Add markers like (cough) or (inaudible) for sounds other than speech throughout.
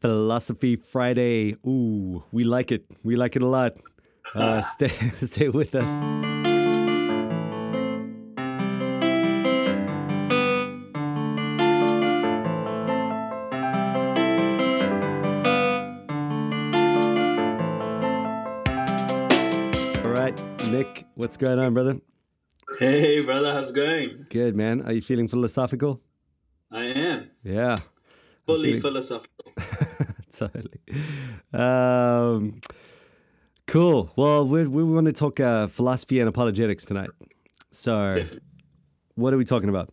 Philosophy Friday. Ooh, we like it. We like it a lot. Uh, (laughs) stay, (laughs) stay with us. All right, Nick, what's going on, brother? Hey, brother, how's it going? Good, man. Are you feeling philosophical? I am Yeah, fully philosophical. Totally. Um, cool. Well, we we want to talk uh, philosophy and apologetics tonight. So, what are we talking about?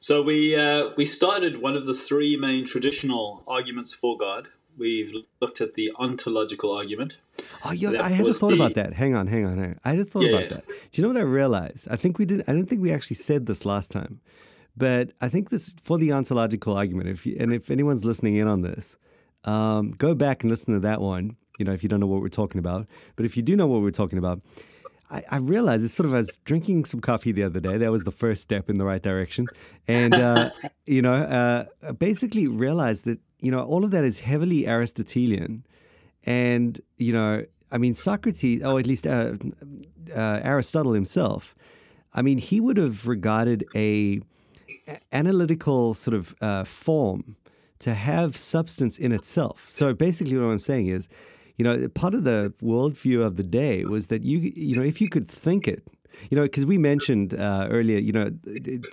So we uh, we started one of the three main traditional arguments for God. We've looked at the ontological argument. Oh, That I hadn't thought the- about that. Hang on, hang on, hang on. I hadn't thought Yeah, about yeah. that. Do you know what I realized? I think we did. I don't think we actually said this last time, but I think this for the ontological argument. If you, and if anyone's listening in on this, um, go back and listen to that one. You know, if you don't know what we're talking about, but if you do know what we're talking about, I, I realized it's sort of as drinking some coffee the other day. That was the first step in the right direction, and uh, (laughs) you know, uh, basically realized that you know all of that is heavily Aristotelian, and you know, I mean Socrates, or at least uh, uh, Aristotle himself. I mean, he would have regarded a a- analytical sort of uh, form to have substance in itself. So basically, what I'm saying is, you know, part of the worldview of the day was that you, you know, if you could think it, you know, because we mentioned uh, earlier, you know,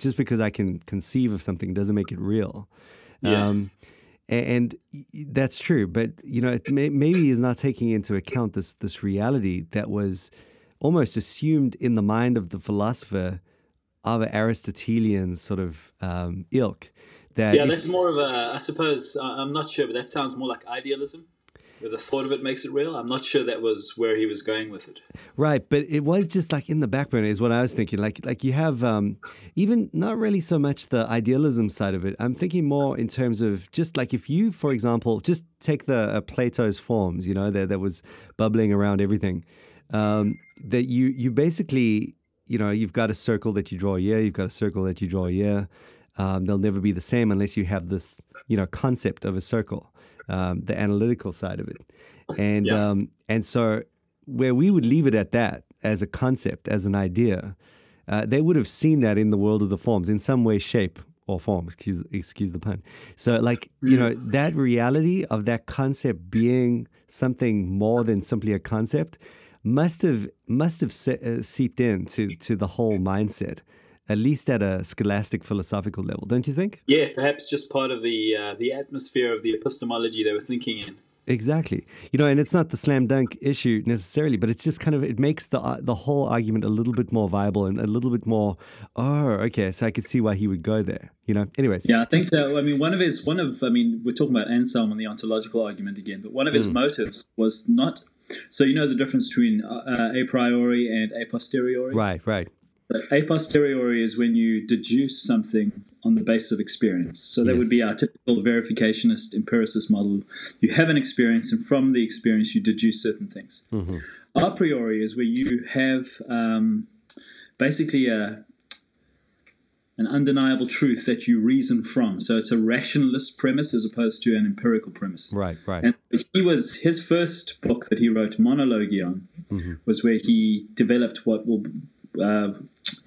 just because I can conceive of something doesn't make it real. Yeah. Um, and that's true, but you know, it may, maybe is not taking into account this this reality that was almost assumed in the mind of the philosopher of Aristotelian sort of um, ilk. That Yeah, if- that's more of a. I suppose I- I'm not sure, but that sounds more like idealism, where the thought of it makes it real. I'm not sure that was where he was going with it. Right, but it was just like in the background is what I was thinking. Like like you have um, even not really so much the idealism side of it. I'm thinking more in terms of just like if you, for example, just take the uh, Plato's forms, you know, that that was bubbling around everything. Um, that you you basically you know you've got a circle that you draw here, you've got a circle that you draw here. Um, they'll never be the same unless you have this you know concept of a circle, um, the analytical side of it, and Yeah. um, and so where we would leave it at that as a concept, as an idea, uh, they would have seen that in the world of the forms in some way, shape, or form. Excuse, excuse the pun. So, like you know, that reality of that concept being something more than simply a concept must have must have se- uh, seeped in to to the whole mindset, at least at a scholastic philosophical level, don't you think? Yeah, perhaps just part of the uh, the atmosphere of the epistemology they were thinking in. Exactly. You know, and it's not the slam dunk issue necessarily, but it's just kind of it makes the uh, the whole argument a little bit more viable and a little bit more. Oh, okay, so I could see why he would go there. You know. Anyways. Yeah, I think that. I mean, one of his one of I mean, we're talking about Anselm and the ontological argument again, but one of his motives was not. So you know the difference between uh, uh, a priori and a posteriori. Right. Right. A posteriori is when you deduce something on the basis of experience. So that Yes. would be our typical verificationist empiricist model. You have an experience, and from the experience, you deduce certain things. Mm-hmm. A priori is where you have um, basically a an undeniable truth that you reason from. So it's a rationalist premise as opposed to an empirical premise. Right. Right. And he was his first book that he wrote, Monologion, Mm-hmm. was where he developed what will uh,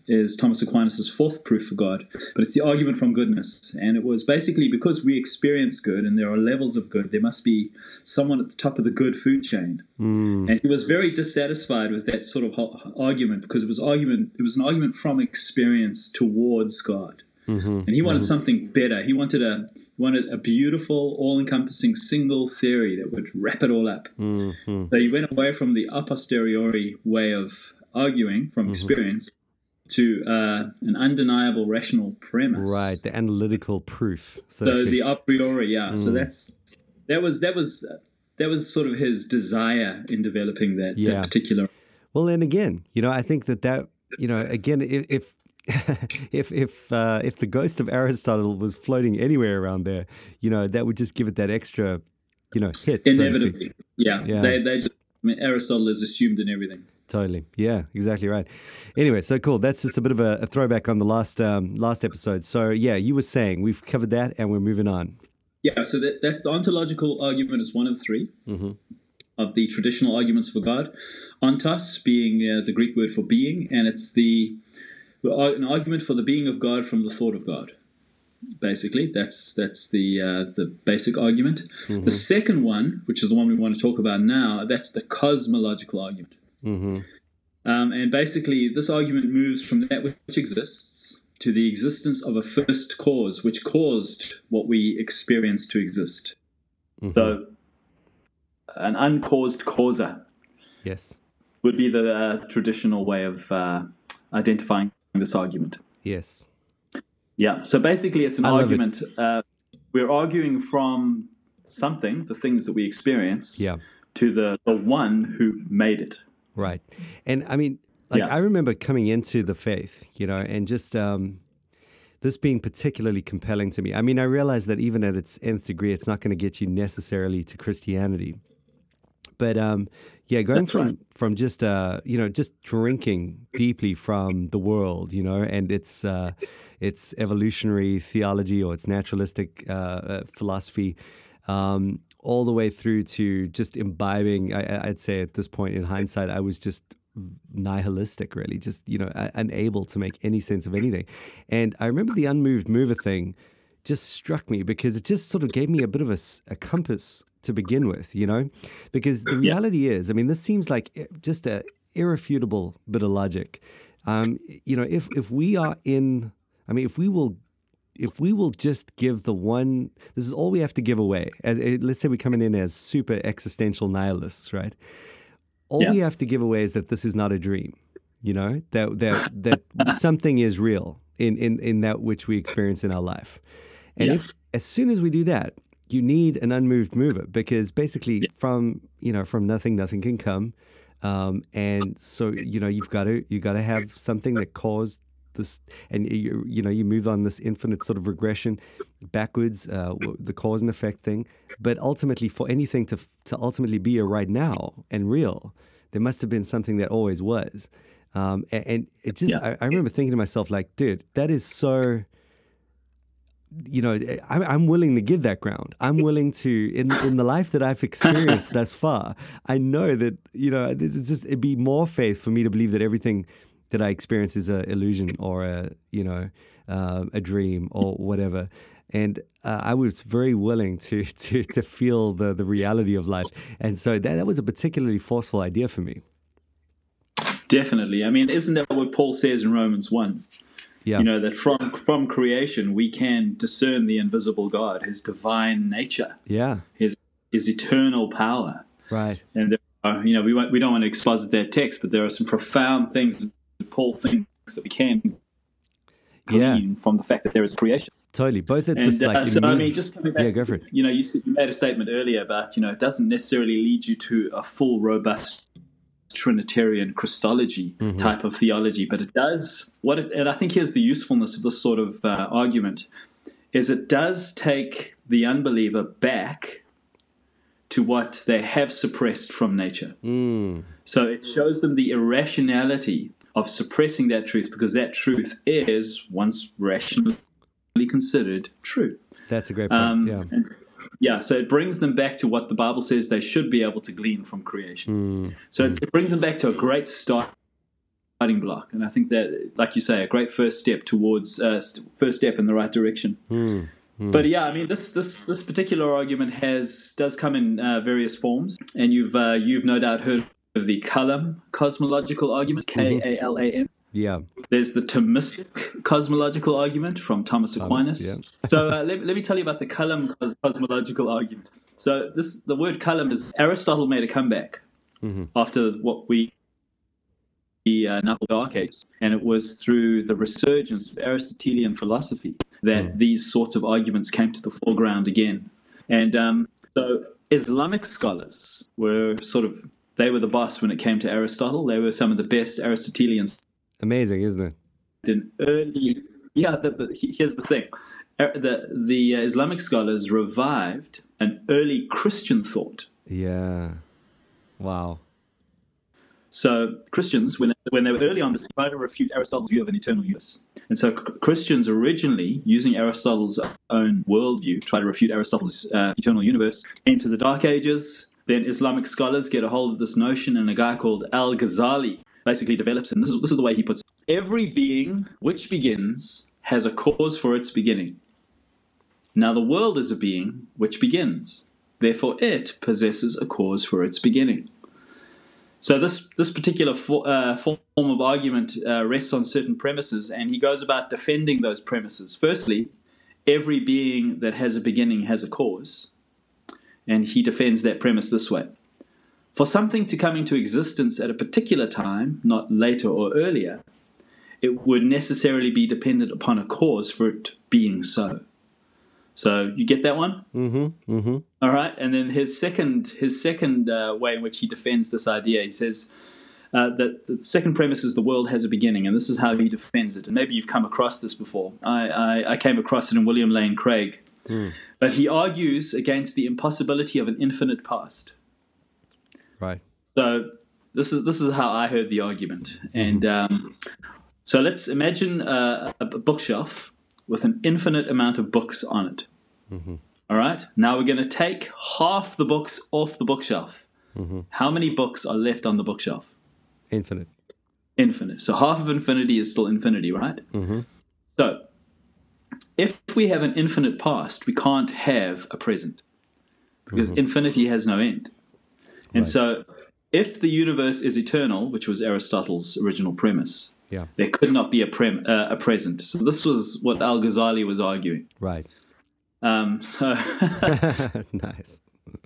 is Thomas Aquinas' fourth proof for God, but it's the argument from goodness. And it was basically because we experience good and there are levels of good, there must be someone at the top of the good food chain. Mm. And he was very dissatisfied with that sort of argument because it was argument it was an argument from experience towards God. Mm-hmm. And he wanted something better. He wanted a he wanted a beautiful, all-encompassing single theory that would wrap it all up. Mm-hmm. So he went away from the a posteriori way of arguing from experience to uh, an undeniable rational premise. Right. The analytical proof. So, So the a priori, yeah. So Mm. that's that was that was that was sort of his desire in developing that, Yeah. that particular. Well, and again, you know, I think that that, you know, again, if if (laughs) if if, uh, if the ghost of Aristotle was floating anywhere around there, you know, that would just give it that extra, you know, hit. so. Inevitably, yeah. Yeah. They they just I mean, Aristotle is assumed in everything. Totally. Yeah, exactly right. Anyway, so cool. That's just a bit of a, a throwback on the last um, last episode. So yeah, you were saying we've covered that and we're moving on. Yeah, so that, that the ontological argument is one of 3 Mm-hmm. of the traditional arguments for God. Ontos being uh, the Greek word for being, and it's the an argument for the being of God from the thought of God. Basically, that's that's the uh, the basic argument. The second one, which is the one we want to talk about now, that's the cosmological argument. Mm-hmm. Um, and basically, this argument moves from that which exists to the existence of a first cause, which caused what we experience to exist. So, an uncaused causa Yes. would be the uh, traditional way of uh, identifying this argument. Yes. Yeah. So basically, it's an I love it. argument. Uh, we're arguing from something, the things that we experience, Yeah. to the, the one who made it. Right. And I mean, like, Yeah. I remember coming into the faith, you know, and just um, this being particularly compelling to me. I mean, I realize that even at its nth degree, it's not going to get you necessarily to Christianity. But um, yeah, going That's from right. from just uh, you know just drinking deeply from the world, you know, and its uh, its evolutionary theology or its naturalistic uh, uh, philosophy, um, all the way through to just imbibing. I, I'd say at this point in hindsight, I was just nihilistic, really, just you know, uh, unable to make any sense of anything. And I remember the unmoved mover thing just struck me because it just sort of gave me a bit of a compass to begin with, you know? Because the reality is, I mean, this seems like just a irrefutable bit of logic. Um, you know, if if we are in, I mean, if we will, if we will just give the one, this is all we have to give away. As eh, let's say we're coming in as super existential nihilists, right? All Yeah. we have to give away is that this is not a dream. You know that that that (laughs) something is real in in in that which we experience in our life. And Yeah. if as soon as we do that, you need an unmoved mover because basically from you know from nothing nothing can come, um, and so you know you've got to you got to have something that caused this, and you you know you move on this infinite sort of regression backwards, uh, the cause and effect thing. But ultimately, for anything to to ultimately be a right now and real, there must have been something that always was. Um, a- and, it just, Yeah. I, I remember thinking to myself, like, dude, that is so you know, I'm, I'm willing to give that ground. I'm willing to, in in the life that I've experienced (laughs) thus far, I know that you know this is just it'd be more faith for me to believe that everything that I experience is a illusion or a you know um, a dream or whatever. And uh, I was very willing to (laughs) to to feel the the reality of life, and so that that was a particularly forceful idea for me. Definitely. I mean, isn't that what Paul says in Romans 1? Yeah, You know, that from, from creation we can discern the invisible God, his divine nature, yeah, his, his eternal power. right, And there are, you know, we, we don't want to exposit that text, but there are some profound things Paul thinks that we can yeah, glean from the fact that there is creation. totally. Both at And this uh, like so, I mean, just coming back yeah, go for it. you know, you, said- you made a statement earlier about, you know, it doesn't necessarily lead you to a full, robust Trinitarian Christology Mm-hmm. type of theology, but it does what it, and I think here's the usefulness of this sort of uh, argument is it does take the unbeliever back to what they have suppressed from nature. Mm, So it shows them the irrationality of suppressing that truth because that truth is once rationally considered true. that's a great point. Um, yeah. and- yeah, so it brings them back to what the Bible says they should be able to glean from creation. Mm, So it, it brings them back to a great start, starting block, and I think that, like you say, a great first step towards uh, st- first step in the right direction. mm, But yeah, I mean, this this this particular argument has does come in uh, various forms, and you've uh, you've no doubt heard of the Kalam cosmological argument, K A L A M. yeah. There's the Thomistic cosmological argument from Thomas Aquinas. yeah. (laughs) so uh, let, let me tell you about the Kalam cos- cosmological argument. So this the word Kalam is Aristotle made a comeback Mhm. after what we the uh, now Dark Ages, and it was through the resurgence of Aristotelian philosophy that these sorts of arguments came to the foreground again. And um, so Islamic scholars were sort of they were the boss when it came to Aristotle. They were some of the best Aristotelians Amazing, isn't it? in early. Yeah, the, the, here's the thing: Er- the the uh, Islamic scholars revived an early Christian thought. Yeah. Wow. So Christians, when when they were early on, tried to refute Aristotle's view of an eternal universe. And so Christians originally, using Aristotle's own worldview, try to refute Aristotle's uh, eternal universe. Into the Dark Ages, then Islamic scholars get a hold of this notion, and a guy called Al Ghazali basically develops it. And this is, this is the way he puts it Every being which begins has a cause for its beginning. Now, the world is a being which begins, therefore, it possesses a cause for its beginning. So this this particular for, uh, form of argument uh, rests on certain premises, and he goes about defending those premises. Firstly, every being that has a beginning has a cause, and he defends that premise this way: for something to come into existence at a particular time, not later or earlier, it would necessarily be dependent upon a cause for it being so. So you get that one? Mm-hmm. Mm-hmm. All right. And then his second his second uh, way in which he defends this idea, he says uh, that the second premise is the world has a beginning, and this is how he defends it. And maybe you've come across this before. I, I, I came across it in William Lane Craig. Mm. But he argues against the impossibility of an infinite past. Right. So this is this is how I heard the argument, and um, so let's imagine a, a bookshelf with an infinite amount of books on it. Mm-hmm. All right. Now we're going to take half the books off the bookshelf. Mm-hmm. How many books are left on the bookshelf? Infinite. Infinite. So half of infinity is still infinity, right? Mm-hmm. So if we have an infinite past, we can't have a present because mm-hmm. infinity has no end. And right. so if the universe is eternal, which was Aristotle's original premise, yeah. there could not be a, prem, uh, a present. So this was what Al Ghazali was arguing. Right. Um, so (laughs) (laughs) nice.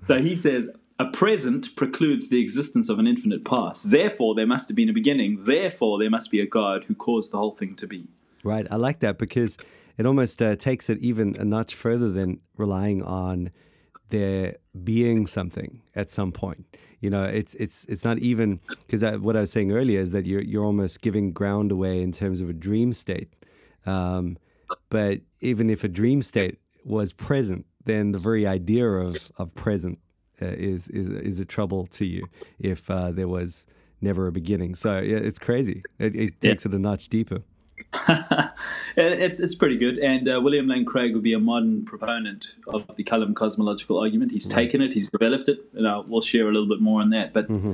So he says a present precludes the existence of an infinite past. Therefore, there must have been a beginning. Therefore, there must be a God who caused the whole thing to be. Right. I like that because it almost uh, takes it even a notch further than relying on there being something at some point. You know, it's it's it's not even because what I was saying earlier is that you're you're almost giving ground away in terms of a dream state. Um, but even if a dream state was present, then the very idea of of present uh, is is is a trouble to you if uh, there was never a beginning. So yeah, it's crazy. It, it takes yeah. it a notch deeper. (laughs) it's it's pretty good. And uh, William Lane Craig would be a modern proponent of the Kalam cosmological argument. He's right. taken it, he's developed it, and uh, we'll share a little bit more on that. But mm-hmm.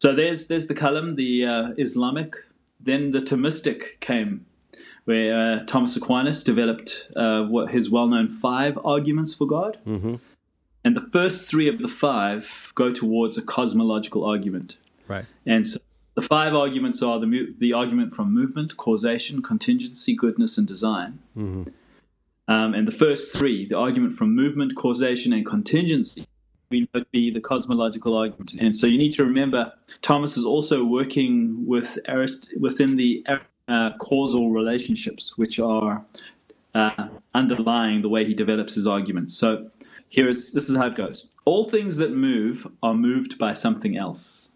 so there's there's the Kalam, the uh, Islamic. Then the Thomistic came, where uh, Thomas Aquinas developed uh, what his well-known five arguments for God. Mm-hmm. And the first three of the five go towards a cosmological argument. Right. And so the five arguments are the, the argument from movement, causation, contingency, goodness, and design. Mm-hmm. Um, and the first three, the argument from movement, causation, and contingency, we know to be the cosmological argument. And so you need to remember, Thomas is also working with Arist- within the uh, causal relationships, which are uh, underlying the way he develops his arguments. So here is this is how it goes: all things that move are moved by something else.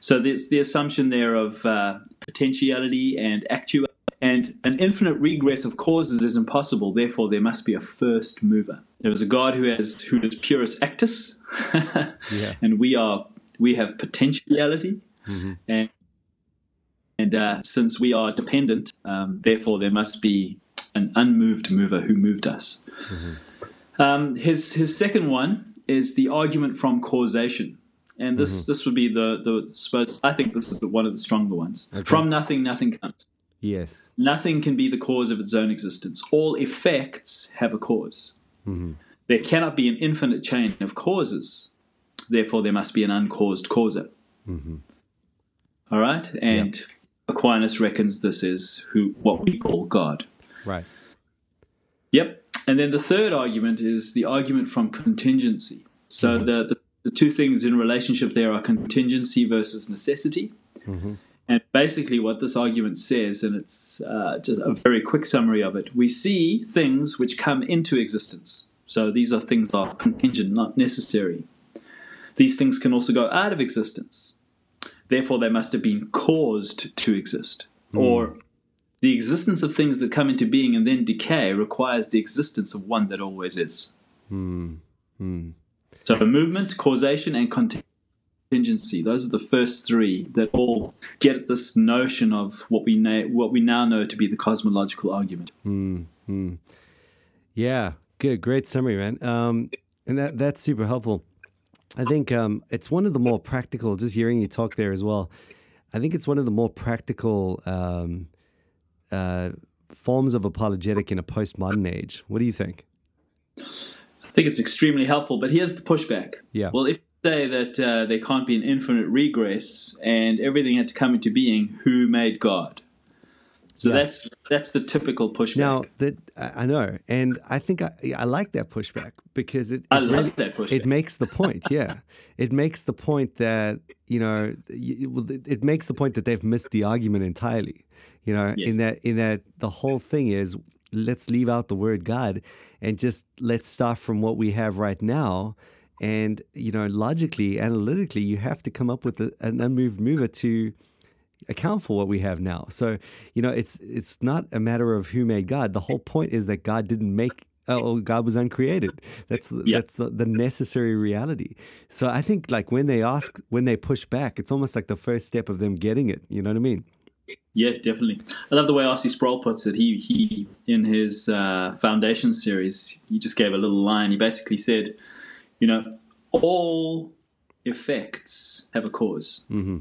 So there's the assumption there of uh, potentiality and actuality. And an infinite regress of causes is impossible. Therefore, there must be a first mover. There is a God who has who is purus actus, (laughs) yeah. and we are we have potentiality, mm-hmm. and and uh, since we are dependent, um, therefore there must be an unmoved mover who moved us. Mm-hmm. Um, his his second one is the argument from causation and this mm-hmm. this would be the the suppose I think this is the, one of the stronger ones. Okay. From nothing, nothing comes. Yes. Nothing can be the cause of its own existence. All effects have a because mm-hmm. There cannot be an infinite chain of causes. Therefore, there must be an uncaused causa. Mm-hmm. All right, and yep. Aquinas reckons this is who what we call God. Right. Yep. And then the third argument is the argument from contingency. So mm-hmm. the, the the two things in relationship there are contingency versus necessity. Mm-hmm. And basically, what this argument says, and it's uh, just a very quick summary of it, we see things which come into existence. So these are things that are contingent, not necessary. These things can also go out of existence. Therefore, they must have been caused to exist. Mm. Or the existence of things that come into being and then decay requires the existence of one that always is. Mm. Mm. So movement, causation, and contingency. Those are the first three that all get at this notion of what we na- what we now know to be the cosmological argument. Mm-hmm. Yeah, good, great summary, man. Um, and that that's super helpful. I think um, it's one of the more practical. Just hearing you talk there as well, I think it's one of the more practical um, uh, forms of apologetic in a postmodern age. What do you think? I think it's extremely helpful, but here's the pushback. Yeah. Well, if you say that uh, there can't be an infinite regress and everything had to come into being, who made God? So Yeah. that's that's the typical pushback. Now that I know, and I think I, I like that pushback because it, it I love really, that pushback. it makes the point. Yeah, (laughs) it makes the point that you know, it- it makes the point that they've missed the argument entirely. You know, Yes. in that in that the whole thing is let's leave out the word God and just let's start from what we have right now. And you know, logically, analytically, you have to come up with a, an unmoved mover to account for what we have now. So, you know, it's it's not a matter of who made God. The whole point is that God didn't make oh, oh God was uncreated. That's the, Yeah. that's the, the necessary reality. So I think like when they ask when they push back, it's almost like the first step of them getting it. You know what I mean? Yeah, definitely. I love the way R.C. Sproul puts it. He he in his uh, foundation series, he just gave a little line. He basically said, you know, all effects have a because Mm-hmm.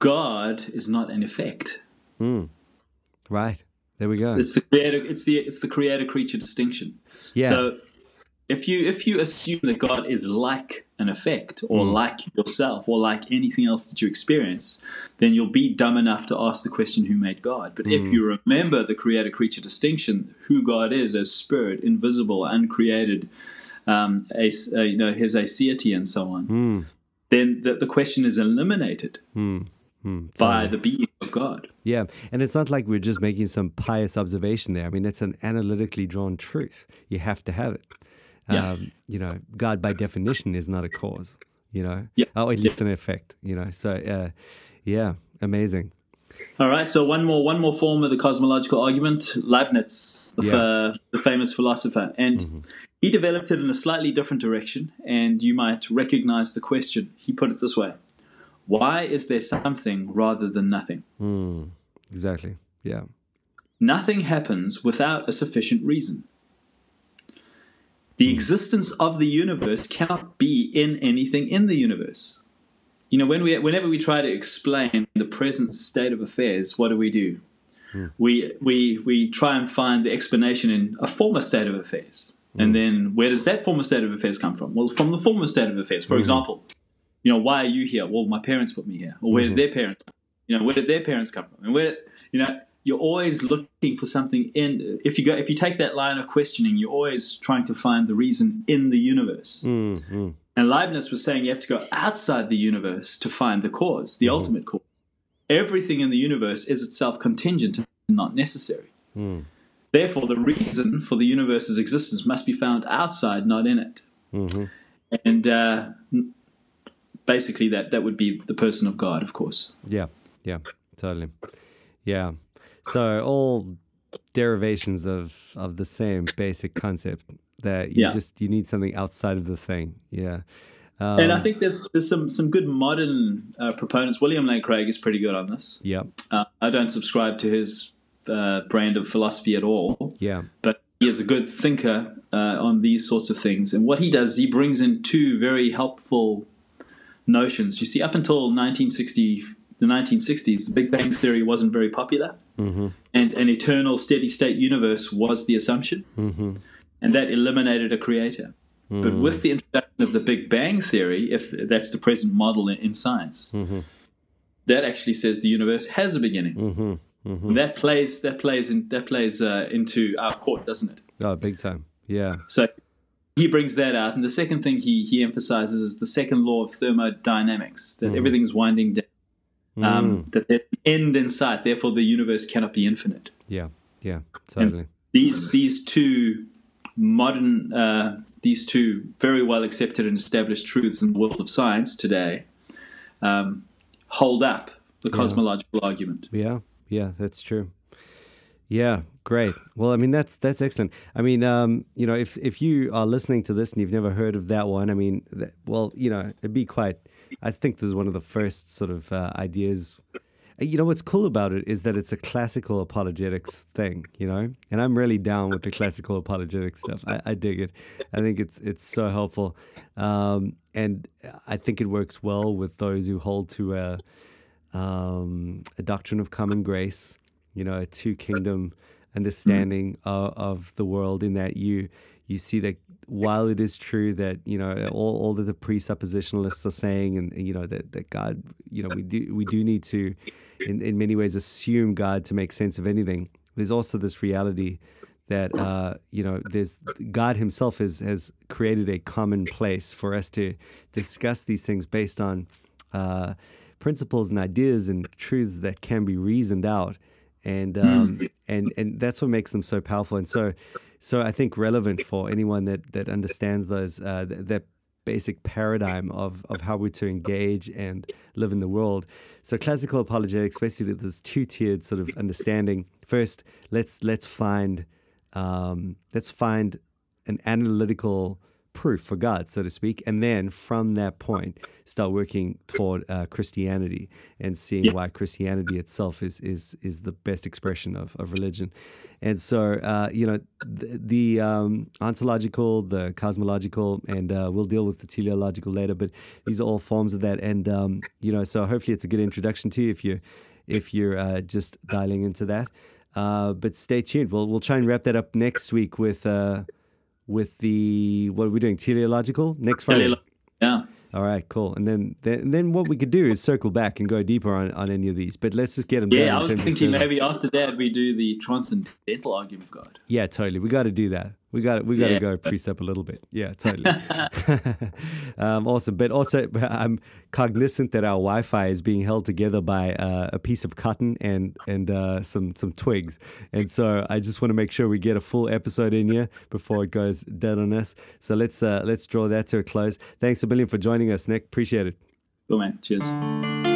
God is not an effect. Mm. Right. There we go. It's the creator. It's the it's the creator creature distinction. yeah. So if you if you assume that God is like an effect or Mm. like yourself or like anything else that you experience, then you'll be dumb enough to ask the question who made God. But Mm. if you remember the creator creature distinction, who God is as spirit, invisible, uncreated, um, as, uh, you know his aseity and so on, Mm. then the, the question is eliminated Mm. Mm. by the being of God. Yeah, and it's not like we're just making some pious observation there. I mean, it's an analytically drawn truth. You have to have it. Yeah. Um, you know, God by definition is not a cause. You know, Yeah. oh, at least an effect. You know, so uh, yeah, amazing. All right, so one more one more form of the cosmological argument, Leibniz, the, Yeah. Mm-hmm. the famous philosopher, and he developed it in a slightly different direction. And you might recognize the question. He put it this way: Why is there something rather than nothing? Mm, exactly. Yeah. Nothing happens without a sufficient reason. The hmm. existence of the universe cannot be in anything in the universe. You know, when we, whenever we try to explain the present state of affairs, what do we do? Hmm. We, we, we try and find the explanation in a former state of affairs. And hmm. then where does that former state of affairs come from? Well, from the former state of affairs. For example, you know, why are you here? Well, my parents put me here. Or where did their parents come? You know, where did their parents come from? And where, you know, you're always looking for something in. If you go, if you take that line of questioning, you're always trying to find the reason in the universe. Mm, mm, And Leibniz was saying you have to go outside the universe to find the cause, the ultimate cause. Everything in the universe is itself contingent and not necessary. mm, Therefore, the reason for the universe's existence must be found outside, not in it. mhm. And uh, basically, that, that would be the person of God, of course. Yeah. Yeah. Totally. Yeah. So all derivations of of the same basic concept that you Yeah. just you need something outside of the thing. Yeah. Um, and I think there's there's some some good modern uh, proponents. William Lane Craig is pretty good on this. yeah. Uh, I don't subscribe to his uh, brand of philosophy at all, Yeah. but he is a good thinker uh, on these sorts of things. And what he does, he brings in two very helpful notions. You see, up until 1960, the 1960s, the Big Bang theory wasn't very popular, Mm-hmm. and an eternal steady state universe was the assumption, Mm-hmm. and that eliminated a creator. But with the introduction of the Big Bang theory, if that's the present model in, in science, Mm-hmm. that actually says the universe has a beginning. Mm-hmm. Mm-hmm. And that plays that plays in, that plays uh, into our court, doesn't it? Oh, big time. Yeah. So he brings that out, and the second thing he he emphasizes is the second law of thermodynamics that everything's winding down. Um, that there's an end in sight, therefore the universe cannot be infinite. Yeah. Yeah. Totally. These these two modern uh, these two very well accepted and established truths in the world of science today um, hold up the cosmological argument. Yeah. Yeah. That's true. Yeah, great. Well, I mean that's that's excellent. I mean, um, you know, if if you are listening to this and you've never heard of that one, I mean, that, well, you know, it'd be quite. I think this is one of the first sort of uh, ideas. You know what's cool about it is that it's a classical apologetics thing, you know, and I'm really down with the classical apologetics stuff. I, I dig it. I think it's it's so helpful, um, and I think it works well with those who hold to a, um, a doctrine of common grace you know, a two kingdom understanding mm. of, of, the world in that you you see that while it is true that you know all, all that the presuppositionalists are saying and you know that, that God you know we do we do need to in, in many ways assume God to make sense of anything there's also this reality that uh, you know there's God himself has has created a common place for us to discuss these things based on uh, principles and ideas and truths that can be reasoned out and hmm. um, and and that's what makes them so powerful and so so I think relevant for anyone that that understands those uh, that basic paradigm of of how we're to engage and live in the world. So classical apologetics basically this two tiered sort of understanding. First, let's let's find um, let's find an analytical proof for God, so to speak, and then from that point start working toward uh, Christianity and seeing yeah. why Christianity itself is is is the best expression of, of religion. And so, uh, you know, the, the um, ontological, the cosmological, and uh, we'll deal with the teleological later, but these are all forms of that. And um, you know, so hopefully it's a good introduction to you if you if you're uh, just dialing into that. Uh, but stay tuned. We'll we'll try and wrap that up next week with uh, with the what are we doing? Teleological next Friday. Yeah. All right, cool. And then, then, then what we could do is circle back and go deeper on, on any of these. But let's just get them. Yeah, I was thinking maybe after that we do the transcendental argument of God. Yeah, totally. We got to do that. We got we got to yeah. go presup a little bit. Yeah, totally. (laughs) (laughs) um, awesome, but also (laughs) I'm cognizant that our Wi-Fi is being held together by uh, a piece of cotton and and uh, some some twigs, and so I just want to make sure we get a full episode in here before it goes dead on us. So let's uh, let's draw that to a close. Thanks a million for joining us, Nick. Appreciate it. Cool man. Cheers.